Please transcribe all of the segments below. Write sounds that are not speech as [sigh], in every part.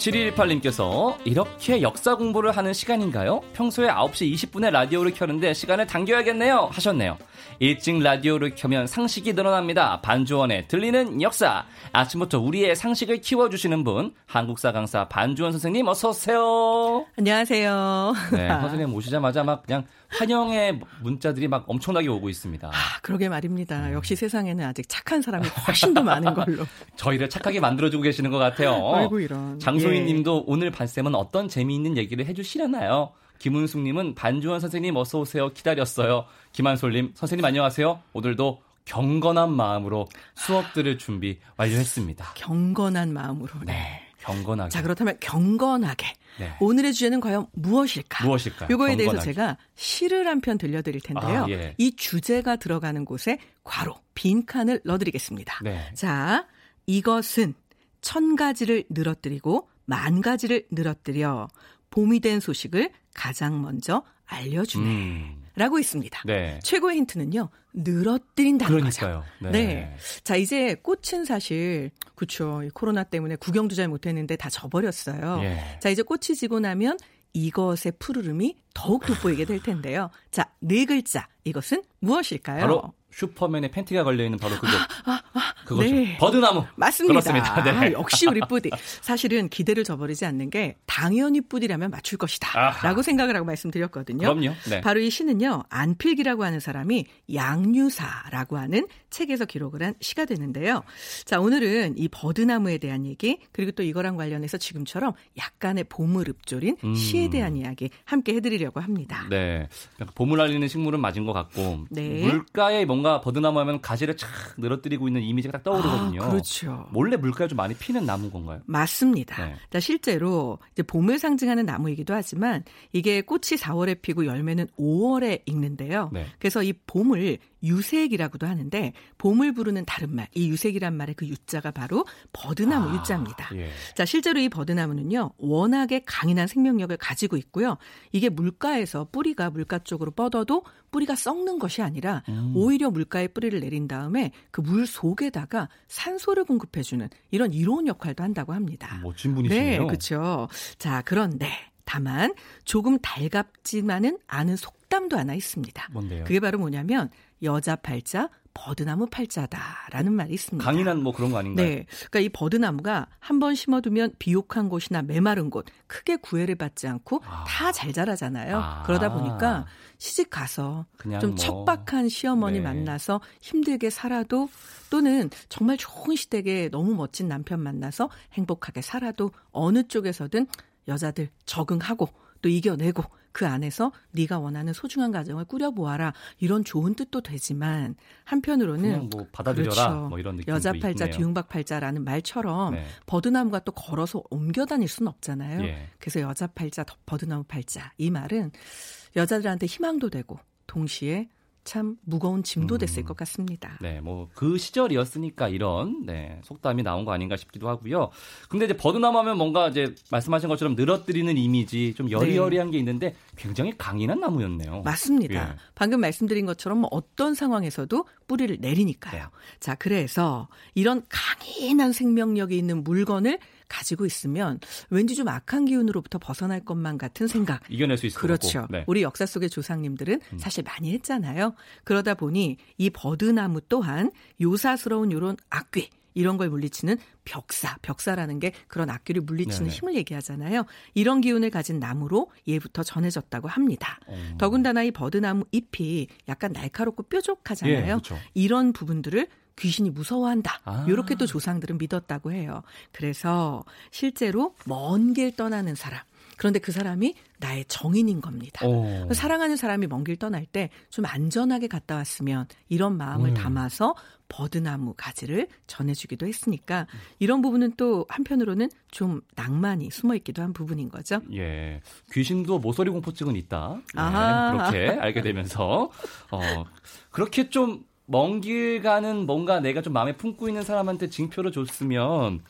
7218님께서 이렇게 역사 공부를 하는 시간인가요? 평소에 9시 20분에 라디오를 켜는데 시간을 당겨야겠네요. 하셨네요. 일찍 라디오를 켜면 상식이 늘어납니다. 반주원의 들리는 역사. 아침부터 우리의 상식을 키워주시는 분, 한국사 강사 반주원 선생님 어서 오세요. 안녕하세요. 네, 선생님 오시자마자 막 그냥 환영의 문자들이 막 엄청나게 오고 있습니다. 아, 그러게 말입니다. 역시 세상에는 아직 착한 사람이 훨씬 더 많은 걸로. [laughs] 저희를 착하게 만들어주고 계시는 것 같아요. 아이고, 이런. 장소 희 예. 님도 오늘 반쌤은 어떤 재미있는 얘기를 해주시려나요? 김은숙 님은 반주원 선생님 어서 오세요. 기다렸어요. 김한솔님, 선생님 안녕하세요. 오늘도 경건한 마음으로 수업 들을 준비 완료했습니다. 경건한 마음으로. 네. 경건하게. 자, 그렇다면 경건하게. 네. 오늘의 주제는 과연 무엇일까? 무엇일까요? 요거에 대해서. 제가 시를 한 편 들려드릴 텐데요. 아, 예. 이 주제가 들어가는 곳에 괄호, 빈 칸을 넣어드리겠습니다. 네. 자, 이것은 천 가지를 늘어뜨리고 만 가지를 늘어뜨려 봄이 된 소식을 가장 먼저 알려주네. 음. 라고 있습니다. 네. 최고의 힌트는요, 늘어뜨린다는 거죠. 그러니까요. 네. 네. 자, 이제 꽃은 사실, 그쵸. 이 코로나 때문에 구경도 잘 못했는데 다 져버렸어요. 예. 자, 이제 꽃이 지고 나면 이것의 푸르름이 더욱 돋보이게 될 텐데요. 자, 네 글자. 이것은 무엇일까요? 바로 슈퍼맨의 팬티가 걸려있는 바로 그거. 그거죠. 네. 버드나무. 맞습니다. 그렇습니다. 네. 아, 역시 우리 뿌디. 사실은 기대를 저버리지 않는 게 당연히 뿌디라면 맞출 것이다. 아하. 라고 생각을 하고 말씀드렸거든요. 그럼요. 네. 바로 이 시는요, 안필기라고 하는 사람이 양유사라고 하는 책에서 기록을 한 시가 되는데요. 자, 오늘은 이 버드나무에 대한 얘기, 그리고 또 이거랑 관련해서 지금처럼 약간의 봄을 읊조린 음. 시에 대한 이야기 함께 해드리려고 합니다. 네. 봄을 알리는 식물은 맞은 것 같고 네. 물가에 뭔가 버드나무 하면 가지를 착 늘어뜨리고 있는 이미지가 딱 떠오르거든요. 아, 그렇죠. 몰래 물가에 좀 많이 피는 나무인 건가요? 맞습니다. 네. 자, 실제로 이제 봄을 상징하는 나무이기도 하지만 이게 꽃이 4월에 피고 열매는 5월에 익는데요. 네. 그래서 이 봄을 유색이라고도 하는데 봄을 부르는 다른 말, 이 유색이란 말의 그 유자가 바로 버드나무 아, 유자입니다. 예. 자, 실제로 이 버드나무는요, 워낙에 강인한 생명력을 가지고 있고요. 이게 물가에서 뿌리가 물가 쪽으로 뻗어도 뿌리가 썩는 것이 아니라 음. 오히려 물가에 뿌리를 내린 다음에 그 물 속에다가 산소를 공급해주는 이런 이로운 역할도 한다고 합니다. 멋진 분이시네요. 네, 그렇죠. 자, 그런데 다만 조금 달갑지만은 않은 속담도 하나 있습니다. 뭔데요? 그게 바로 뭐냐면 여자 팔자 버드나무 팔자다라는 말이 있습니다. 강인한 뭐 그런 거 아닌가요? 네. 그러니까 이 버드나무가 한 번 심어두면 비옥한 곳이나 메마른 곳 크게 구애를 받지 않고 아. 다잘 자라잖아요. 아. 그러다 보니까 시집 가서 좀 뭐. 척박한 시어머니 네. 만나서 힘들게 살아도 또는 정말 좋은 시댁에 너무 멋진 남편 만나서 행복하게 살아도 어느 쪽에서든 여자들 적응하고 또 이겨내고 그 안에서 네가 원하는 소중한 가정을 꾸려보아라 이런 좋은 뜻도 되지만 한편으로는 뭐 받아들여라 그렇죠. 뭐 이런 느낌도 여자 팔자 있네요. 뒤흥박 팔자라는 말처럼 네. 버드나무가 또 걸어서 옮겨 다닐 수는 없잖아요. 예. 그래서 여자 팔자 더- 버드나무 팔자 이 말은 여자들한테 희망도 되고 동시에 참 무거운 짐도 됐을 것 같습니다. 네, 뭐 그 시절이었으니까 이런 네, 속담이 나온 거 아닌가 싶기도 하고요. 근데 이제 버드나무 하면 뭔가 이제 말씀하신 것처럼 늘어뜨리는 이미지 좀 여리여리한 게 있는데 굉장히 강인한 나무였네요. 맞습니다. 예. 방금 말씀드린 것처럼 뭐 어떤 상황에서도 뿌리를 내리니까요. 자, 그래서 이런 강인한 생명력이 있는 물건을 가지고 있으면 왠지 좀 악한 기운으로부터 벗어날 것만 같은 생각. 이겨낼 수 있을 것 그렇죠. 네. 음. 우리 역사 속의 조상님들은 사실 많이 했잖아요. 그러다 보니 이 버드나무 또한 요사스러운 이런 악귀 이런 걸 물리치는 벽사, 벽사라는 게 그런 악귀를 물리치는 네네. 힘을 얘기하잖아요. 이런 기운을 가진 나무로 예부터 전해졌다고 합니다. 어. 더군다나 이 버드나무 잎이 약간 날카롭고 뾰족하잖아요. 예, 그렇죠. 이런 부분들을 귀신이 무서워한다. 아. 이렇게 또 조상들은 믿었다고 해요. 그래서 실제로 먼 길 떠나는 사람. 그런데 그 사람이 나의 정인인 겁니다. 오. 사랑하는 사람이 먼 길 떠날 때 좀 안전하게 갔다 왔으면 이런 마음을 음. 담아서 버드나무 가지를 전해주기도 했으니까 이런 부분은 또 한편으로는 좀 낭만이 숨어 있기도 한 부분인 거죠. 예. 귀신도 모서리 공포증은 있다. 네. 그렇게 알게 되면서 어 그렇게 좀 먼 길 가는 뭔가 내가 좀 마음에 품고 있는 사람한테 징표를 줬으면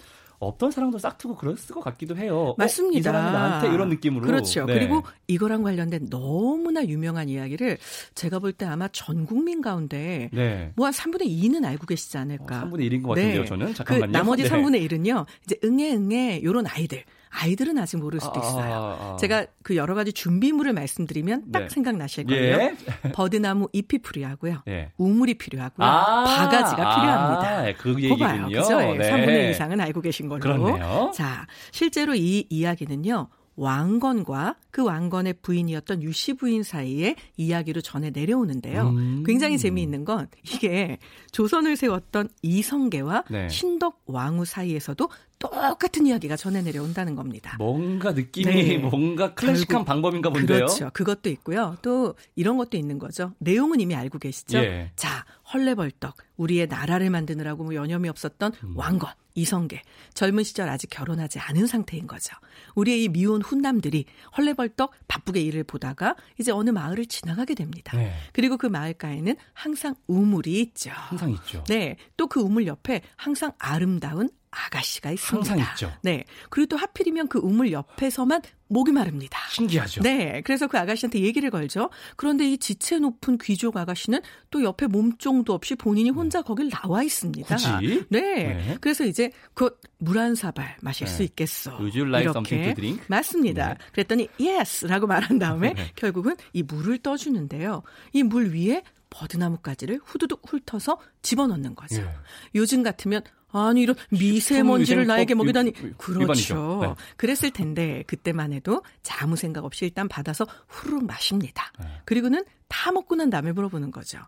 어떤 사랑도 싹트고 그랬을 것 같기도 해요. 맞습니다. 어, 이 사람이 나한테 이런 느낌으로. 그렇죠. 네. 그리고 이거랑 관련된 너무나 유명한 이야기를 제가 볼 때 아마 전 국민 가운데 네. 뭐한 3분의 2는 알고 계시지 어, 않을까. 3분의 1인 것 같은데요, 네. 저는. 잠깐만요. 그 나머지 네. 3분의 1은요. 이제 응애 응애 요런 아이들. 아이들은 아직 모를 수도 아, 있어요. 아, 아. 제가 그 여러 가지 준비물을 말씀드리면 딱 네. 생각나실 거예요. 예. [laughs] 버드나무 잎이 필요하고요. 예. 우물이 필요하고요. 아, 바가지가 필요합니다. 아, 그. 봐요. 그죠? 예, 네. 3분의 2 이상은 알고 계신 걸로. 그렇네요. 자, 실제로 이 이야기는요. 왕건과 그 왕건의 부인이었던 유씨 부인 사이의 이야기로 전해 내려오는데요. 음. 굉장히 재미있는 건 이게 조선을 세웠던 이성계와 네. 신덕 왕후 사이에서도 똑같은 이야기가 전해 내려온다는 겁니다. 뭔가 느낌이 네. 뭔가 클래식한 방법인가 본데요. 그렇죠. 그것도 있고요. 또 이런 것도 있는 거죠. 내용은 이미 알고 계시죠? 예. 자, 헐레벌떡 우리의 나라를 만드느라고 뭐 여념이 없었던 음. 왕건, 이성계. 젊은 시절 아직 결혼하지 않은 상태인 거죠. 우리의 이 미혼 훈남들이 헐레벌떡 바쁘게 일을 보다가 이제 어느 마을을 지나가게 됩니다. 네. 그리고 그 마을가에는 항상 우물이 있죠. 항상 있죠. 네. 또 그 우물 옆에 항상 아름다운 아가씨가 있습니다. 항상 있죠. 네. 그리고 또 하필이면 그 우물 옆에서만 목이 마릅니다. 신기하죠. 네. 그래서 그 아가씨한테 얘기를 걸죠. 그런데 이 지체 높은 귀족 아가씨는 또 옆에 몸종도 없이 본인이 혼자 거길 나와 있습니다. 굳이? 네. 네. 그래서 이제 그물한 사발 마실 네. 수 있겠어. Would you like something to drink? 맞습니다. 네. 그랬더니 yes라고 말한 다음에 네. 결국은 이 물을 떠주는데요. 이 물 위에 버드나무 가지를 후두둑 훑어서 집어넣는 거죠. 예. 요즘 같으면 아니 이런 미세먼지를 나에게 위- 먹이다니 위- 그렇죠. 위반이죠. 네. 그랬을 텐데 그때만 해도 자 아무 생각 없이 일단 받아서 후루룩 마십니다. 네. 그리고는 다 먹고 난 다음에 물어보는 거죠.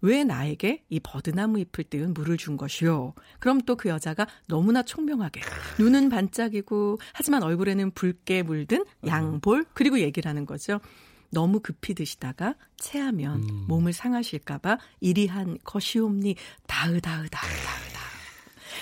왜 나에게 이 버드나무 잎을 띄운 물을 준 것이요? 그럼 또 그 여자가 너무나 총명하게 눈은 반짝이고 하지만 얼굴에는 붉게 물든 양볼 그리고 얘기를 하는 거죠. 너무 급히 드시다가 체하면 음. 몸을 상하실까봐 이리한 것이옵니 다으다으다으다으다.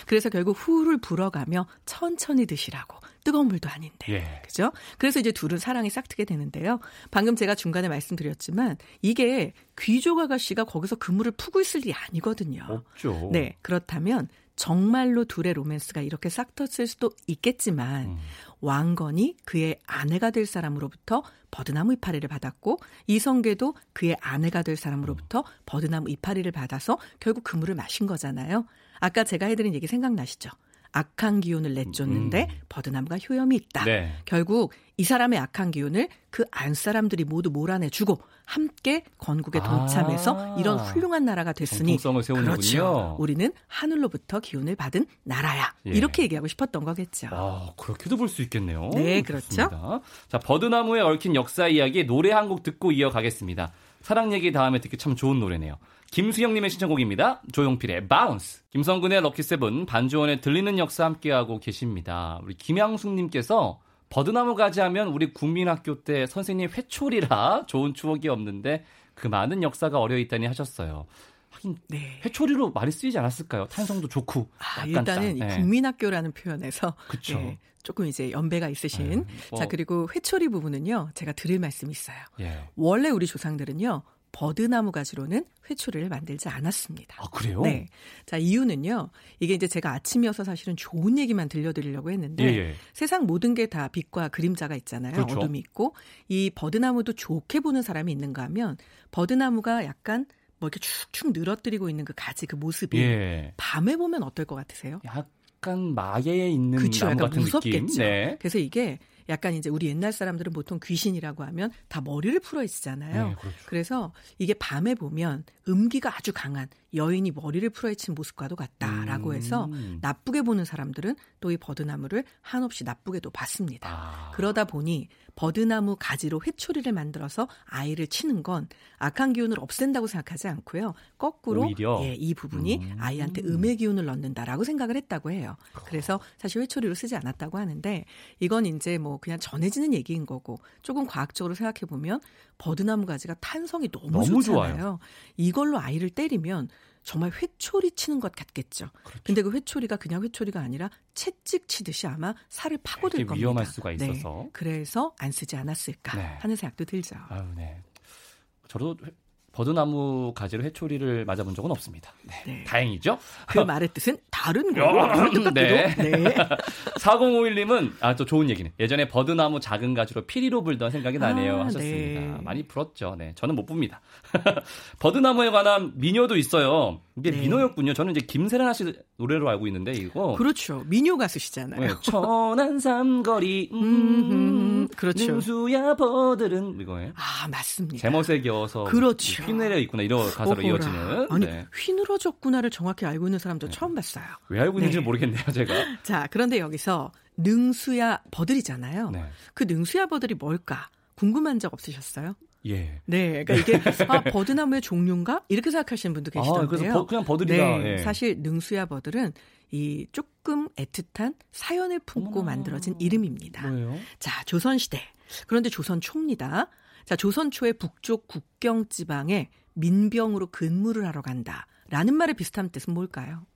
그래서 결국 후를 불어가며 천천히 드시라고 뜨거운 물도 아닌데. 예. 그죠? 그래서 이제 둘은 사랑이 싹트게 되는데요. 방금 제가 중간에 말씀드렸지만 이게 귀족 아가씨가 거기서 그물을 푸고 있을 일이 아니거든요. 없죠. 네. 그렇다면 정말로 둘의 로맨스가 이렇게 싹텄을 수도 있겠지만 음. 왕건이 그의 아내가 될 사람으로부터 버드나무 이파리를 받았고 이성계도 그의 아내가 될 사람으로부터 버드나무 이파리를 받아서 결국 그물을 마신 거잖아요. 아까 제가 해드린 얘기 생각나시죠? 악한 기운을 내쫓는데 버드나무가 효염이 있다. 네. 결국 이 사람의 악한 기운을 그 안 사람들이 모두 몰아내주고 함께 건국에 동참해서 아. 이런 훌륭한 나라가 됐으니. 그렇죠. 우리는 하늘로부터 기운을 받은 나라야. 예. 이렇게 얘기하고 싶었던 거겠죠. 아, 그렇게도 볼 수 있겠네요. 네, 그렇죠. 좋습니다. 자, 버드나무에 얽힌 역사 이야기 노래 한 곡 듣고 이어가겠습니다. 사랑 얘기 다음에 듣기 참 좋은 노래네요. 김수영님의 신청곡입니다. 조용필의 Bounce. 김성근의 럭키세븐, 반주원의 들리는 역사 함께하고 계십니다. 우리 김양숙님께서 버드나무 가지 하면 우리 국민학교 때 선생님 회초리라 [laughs] 좋은 추억이 없는데 그 많은 역사가 어려 있다니 하셨어요. 하긴 네. 회초리로 많이 쓰이지 않았을까요? 탄성도 좋고. 아, 약간 일단은 딱, 이 예. 국민학교라는 표현에서. 예, 조금 이제 연배가 있으신 네, 뭐. 자 그리고 회초리 부분은요 제가 드릴 말씀이 있어요. 예. 원래 우리 조상들은요 버드나무 가지로는 회초리를 만들지 않았습니다. 아, 그래요? 네. 자, 이유는요. 이게 이제 제가 아침이어서 사실은 좋은 얘기만 들려드리려고 했는데 예, 예. 세상 모든 게 다 빛과 그림자가 있잖아요. 그렇죠. 어둠이 있고 이 버드나무도 좋게 보는 사람이 있는가 하면 버드나무가 약간 뭐 이렇게 축축 늘어뜨리고 있는 그 가지 그 모습이 예. 밤에 보면 어떨 것 같으세요? 약간 마계에 있는 그쵸, 나무 약간 같은 무섭겠죠. 느낌. 네. 그래서 이게 약간 이제 우리 옛날 사람들은 보통 귀신이라고 하면 다 머리를 풀어 있잖아요. 네, 그렇죠. 그래서 이게 밤에 보면 음기가 아주 강한 여인이 머리를 풀어 헤친 모습과도 같다라고 해서 음. 나쁘게 보는 사람들은 또 이 버드나무를 한없이 나쁘게도 봤습니다. 아. 그러다 보니 버드나무 가지로 회초리를 만들어서 아이를 치는 건 악한 기운을 없앤다고 생각하지 않고요. 거꾸로? 예, 이 부분이 음. 아이한테 음의 기운을 넣는다라고 생각을 했다고 해요. 그래서 사실 회초리로 쓰지 않았다고 하는데 이건 이제 뭐 그냥 전해지는 얘기인 거고 조금 과학적으로 생각해 보면 버드나무 가지가 탄성이 너무, 너무 좋잖아요. 이걸로 아이를 때리면 정말 회초리 치는 것 같겠죠. 그렇죠. 근데 그 회초리가 그냥 회초리가 아니라 채찍 치듯이 아마 살을 파고들 겁니다. 위험할 수가 네. 있어서. 그래서 안 쓰지 않았을까 네. 하는 생각도 들죠. 아유, 네. 저도 회- 버드나무 가지로 해초리를 맞아본 적은 없습니다. 네, 네. 다행이죠. 그 말의 뜻은 다른 [laughs] 거. 네. 네. [laughs] 4051님은 아 또 좋은 얘기는 예전에 버드나무 작은 가지로 피리로 불던 생각이 나네요 아, 하셨습니다. 네. 많이 불었죠. 네, 저는 못 붑니다. [laughs] 버드나무에 관한 민요도 있어요. 이게 네. 민요였군요. 저는 이제 김세란 씨 노래로 알고 있는데 이거 그렇죠. 민요 가수시잖아요. 네, 천안 삼거리 음, 그렇죠. 능수야 버들은 이거예요. 아 맞습니다. 제멋에 겨워서 그렇죠. 휘내려 있구나 이런 가사로 어허라. 이어지는. 아니 네. 휘늘어졌구나를 정확히 알고 있는 사람도 네. 처음 봤어요. 왜 알고 있는지 네. 모르겠네요 제가. [laughs] 자 그런데 여기서 능수야 버들이잖아요. 네. 그 능수야 버들이 뭘까 궁금한 적 없으셨어요? 예. 네, 그러니까 이게 아 버드나무의 종류인가 이렇게 생각하시는 분도 계시던데요. 아, 그래서 버, 그냥 버들이다. 네, 예. 사실 능수야 버들은 이 조금 애틋한 사연을 품고 어머나. 만들어진 이름입니다. 뭐예요? 자, 조선 시대. 그런데 조선 초입니다. 자, 조선 초의 북쪽 국경 지방에 민병으로 근무를 하러 간다 라는 말의 비슷한 뜻은 뭘까요?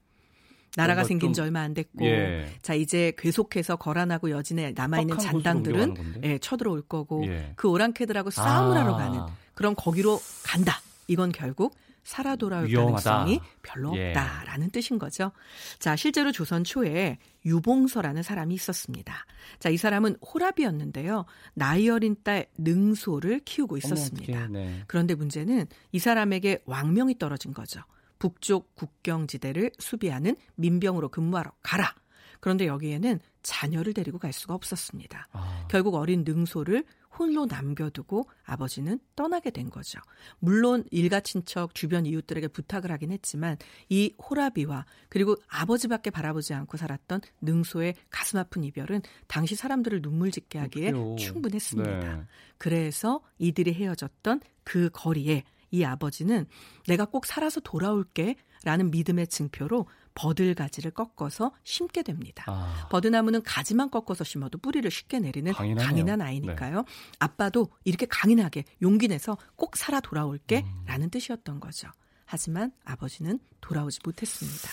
나라가 생긴 지 얼마 안 됐고 예. 자 이제 계속해서 거란하고 여진에 남아 있는 잔당들은 예, 쳐들어올 거고 예. 그 오랑캐들하고 싸움을 아. 하러 가는 그럼 거기로 간다. 이건 결국 살아 돌아올 위험하다. 가능성이 별로 예. 없다라는 뜻인 거죠. 자, 실제로 조선 초에 유봉서라는 사람이 있었습니다. 자, 이 사람은 호랍이었는데요. 나이 어린 딸 능소를 키우고 있었습니다. 네. 그런데 문제는 이 사람에게 왕명이 떨어진 거죠. 북쪽 국경지대를 수비하는 민병으로 근무하러 가라. 그런데 여기에는 자녀를 데리고 갈 수가 없었습니다. 아. 결국 어린 능소를 홀로 남겨두고 아버지는 떠나게 된 거죠. 물론 일가 친척 주변 이웃들에게 부탁을 하긴 했지만 이 호라비와 그리고 아버지밖에 바라보지 않고 살았던 능소의 가슴 아픈 이별은 당시 사람들을 눈물 짓게 하기에 그래요. 충분했습니다. 네. 그래서 이들이 헤어졌던 그 거리에 이 아버지는 내가 꼭 살아서 돌아올게 라는 믿음의 증표로 버들가지를 꺾어서 심게 됩니다. 아. 버드나무는 가지만 꺾어서 심어도 뿌리를 쉽게 내리는 강인하네요. 강인한 아이니까요. 네. 아빠도 이렇게 강인하게 용기 내서 꼭 살아 돌아올게 음. 라는 뜻이었던 거죠. 하지만 아버지는 돌아오지 못했습니다.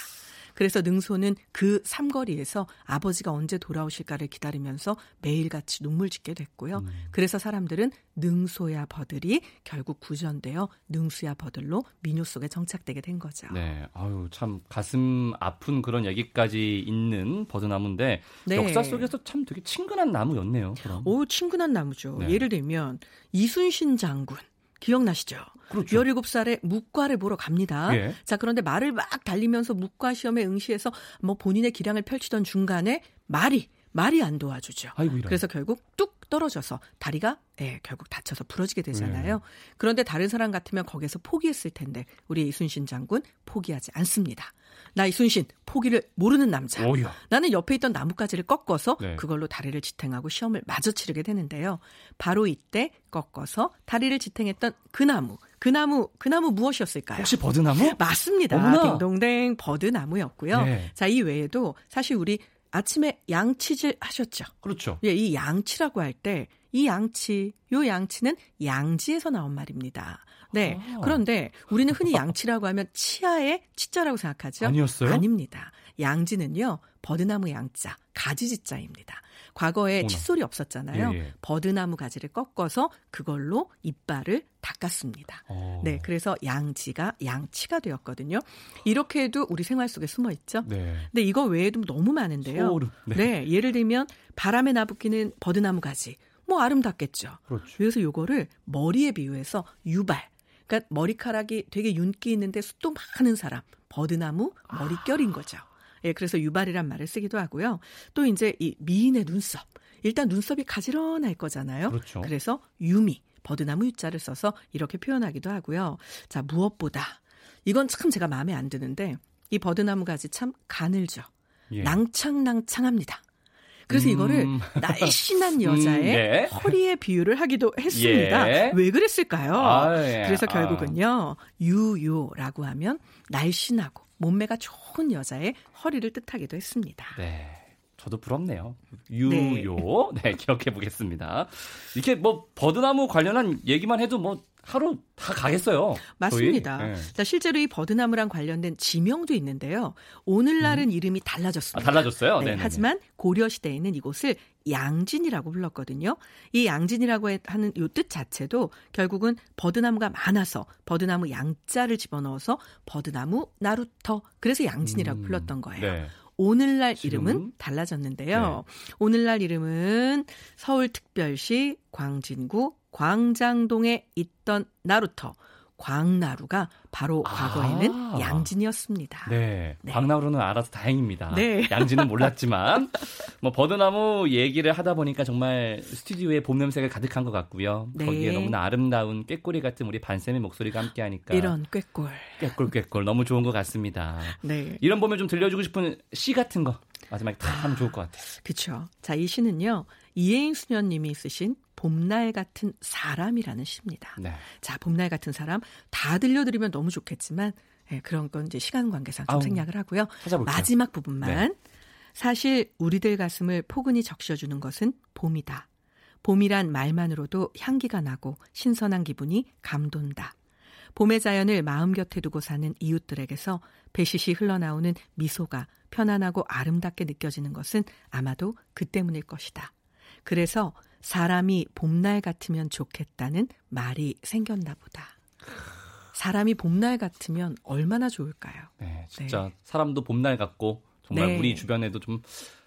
그래서 능소는 그 삼거리에서 아버지가 언제 돌아오실까를 기다리면서 매일같이 눈물 짓게 됐고요. 음. 그래서 사람들은 능소야 버들이 결국 구전되어 능수야 버들로 민요 속에 정착되게 된 거죠. 네. 아유, 참 가슴 아픈 그런 얘기까지 있는 버드나무인데 네. 역사 속에서 참 되게 친근한 나무였네요. 그럼. 오, 친근한 나무죠. 네. 예를 들면 이순신 장군 기억나시죠? 그렇죠. 17살에 묵과를 보러 갑니다. 예. 자, 그런데 말을 막 달리면서 묵과 시험에 응시해서 뭐 본인의 기량을 펼치던 중간에 말이 말이 안 도와주죠. 아이고, 그래서 결국 뚝 떨어져서 다리가 예, 결국 다쳐서 부러지게 되잖아요. 네. 그런데 다른 사람 같으면 거기서 포기했을 텐데 우리 이순신 장군 포기하지 않습니다. 나 이순신 포기를 모르는 남자. 오야. 나는 옆에 있던 나뭇가지를 꺾어서 네. 그걸로 다리를 지탱하고 시험을 마저 치르게 되는데요. 바로 이때 꺾어서 다리를 지탱했던 그 나무. 그 나무, 그 나무 무엇이었을까요? 혹시 버드나무? [laughs] 맞습니다. 어머나. 딩동댕 버드나무였고요. 네. 자, 이 외에도 사실 우리 아침에 양치질 하셨죠? 그렇죠. 예, 이 양치라고 할 때 이 양치, 요 양치는 양지에서 나온 말입니다. 네. 아. 그런데 우리는 흔히 양치라고 하면 치아의 치자라고 생각하죠? 아니었어요? 아닙니다. 양지는요, 버드나무 양자, 가지지자입니다. 과거에 어나. 칫솔이 없었잖아요. 예, 예. 버드나무 가지를 꺾어서 그걸로 이빨을 닦았습니다. 어. 네, 그래서 양지가 양치가 되었거든요. 이렇게 해도 우리 생활 속에 숨어 있죠. 네. 근데 이거 외에도 너무 많은데요. 소름. 네. 네, 예를 들면 바람에 나부끼는 버드나무 가지. 뭐 아름답겠죠. 그렇죠. 그래서 요거를 머리에 비유해서 유발. 그러니까 머리카락이 되게 윤기 있는데 숱도 많은 사람, 버드나무 머릿결인 거죠. 예, 그래서 유발이란 말을 쓰기도 하고요. 또 이제 이 미인의 눈썹. 일단 눈썹이 가지런할 거잖아요. 그렇죠. 그래서 유미, 버드나무 유자를 써서 이렇게 표현하기도 하고요. 자, 무엇보다 이건 참 제가 마음에 안 드는데 이 버드나무 가지 참 가늘죠. 예. 낭창낭창합니다. 그래서 음. 이거를 [laughs] 날씬한 음, 여자의 음, 네. 허리에 비유를 하기도 했습니다. 예. 왜 그랬을까요? 아, 예. 그래서 결국은요, 유요라고 하면 날씬하고 몸매가 좋은 여자의 허리를 뜻하기도 했습니다. 네. 저도 부럽네요. 유요. 네, 네 기억해 보겠습니다. 이렇게 뭐 버드나무 관련한 얘기만 해도 뭐 하루 다 가겠어요. 맞습니다. 네. 자, 실제로 이 버드나무랑 관련된 지명도 있는데요. 오늘날은 음. 이름이 달라졌습니다. 아, 달라졌어요? 네, 하지만 고려 시대에는 이곳을 양진이라고 불렀거든요. 이 양진이라고 하는 이 뜻 자체도 결국은 버드나무가 많아서 버드나무 양자를 집어넣어서 버드나무 나루터 그래서 양진이라고 음, 불렀던 거예요. 네. 오늘날 이름은 달라졌는데요. 네. 오늘날 이름은 서울특별시 광진구 광장동에 있던 나루터 광나루가 바로 아. 과거에는 양진이었습니다. 네. 네. 광나루는 알아서 다행입니다. 네. [laughs] 양진은 몰랐지만 뭐 버드나무 얘기를 하다 보니까 정말 스튜디오에 봄 냄새가 가득한 것 같고요. 네. 거기에 너무나 아름다운 꾀꼬리 같은 우리 반쌤의 목소리가 함께하니까 이런 꾀꼴. 꾀꼴 꾀꼴 너무 좋은 것 같습니다. 네. 이런 봄에 좀 들려주고 싶은 시 같은 거 마지막에 다 하면 좋을 것 같아요. 그렇죠. 자, 이 시는요. 이혜인 수녀님이 쓰신 봄날 같은 사람이라는 시입니다. 네. 자, 봄날 같은 사람 다 들려드리면 너무 좋겠지만 네, 그런 건 이제 시간 관계상 좀 아우, 생략을 하고요. 찾아볼게요. 마지막 부분만 네. 사실 우리들 가슴을 포근히 적셔주는 것은 봄이다. 봄이란 말만으로도 향기가 나고 신선한 기분이 감돈다. 봄의 자연을 마음 곁에 두고 사는 이웃들에게서 배시시 흘러나오는 미소가 편안하고 아름답게 느껴지는 것은 아마도 그 때문일 것이다. 그래서 사람이 봄날 같으면 좋겠다는 말이 생겼나 보다. 사람이 봄날 같으면 얼마나 좋을까요? 네, 진짜 네. 사람도 봄날 같고 정말 네. 우리 주변에도 좀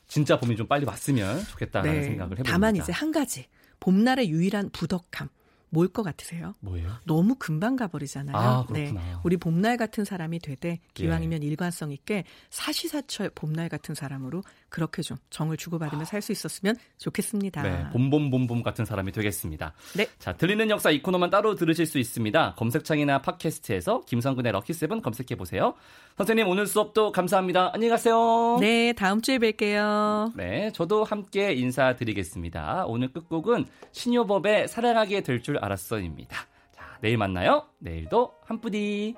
진짜 봄이 좀 빨리 왔으면 좋겠다는 네. 생각을 해봅니다. 다만 이제 한 가지 봄날의 유일한 부덕함 뭘 것 같으세요? 뭐예요? 너무 금방 가버리잖아요. 아, 네. 우리 봄날 같은 사람이 되되 기왕이면 예. 일관성 있게 사시사철 봄날 같은 사람으로 그렇게 좀 정을 주고받으며 살수 있었으면 좋겠습니다. 네, 봄봄봄봄 같은 사람이 되겠습니다. 네. 자, 들리는 역사 이 코너만 따로 들으실 수 있습니다. 검색창이나 팟캐스트에서 김성근의 럭키세븐 검색해 보세요. 선생님 오늘 수업도 감사합니다. 안녕히 가세요. 네, 다음 주에 뵐게요. 네, 저도 함께 인사드리겠습니다. 오늘 끝곡은 신효법의 사랑하게 될 줄 알았어입니다. 자, 내일 만나요. 내일도 한뿌디.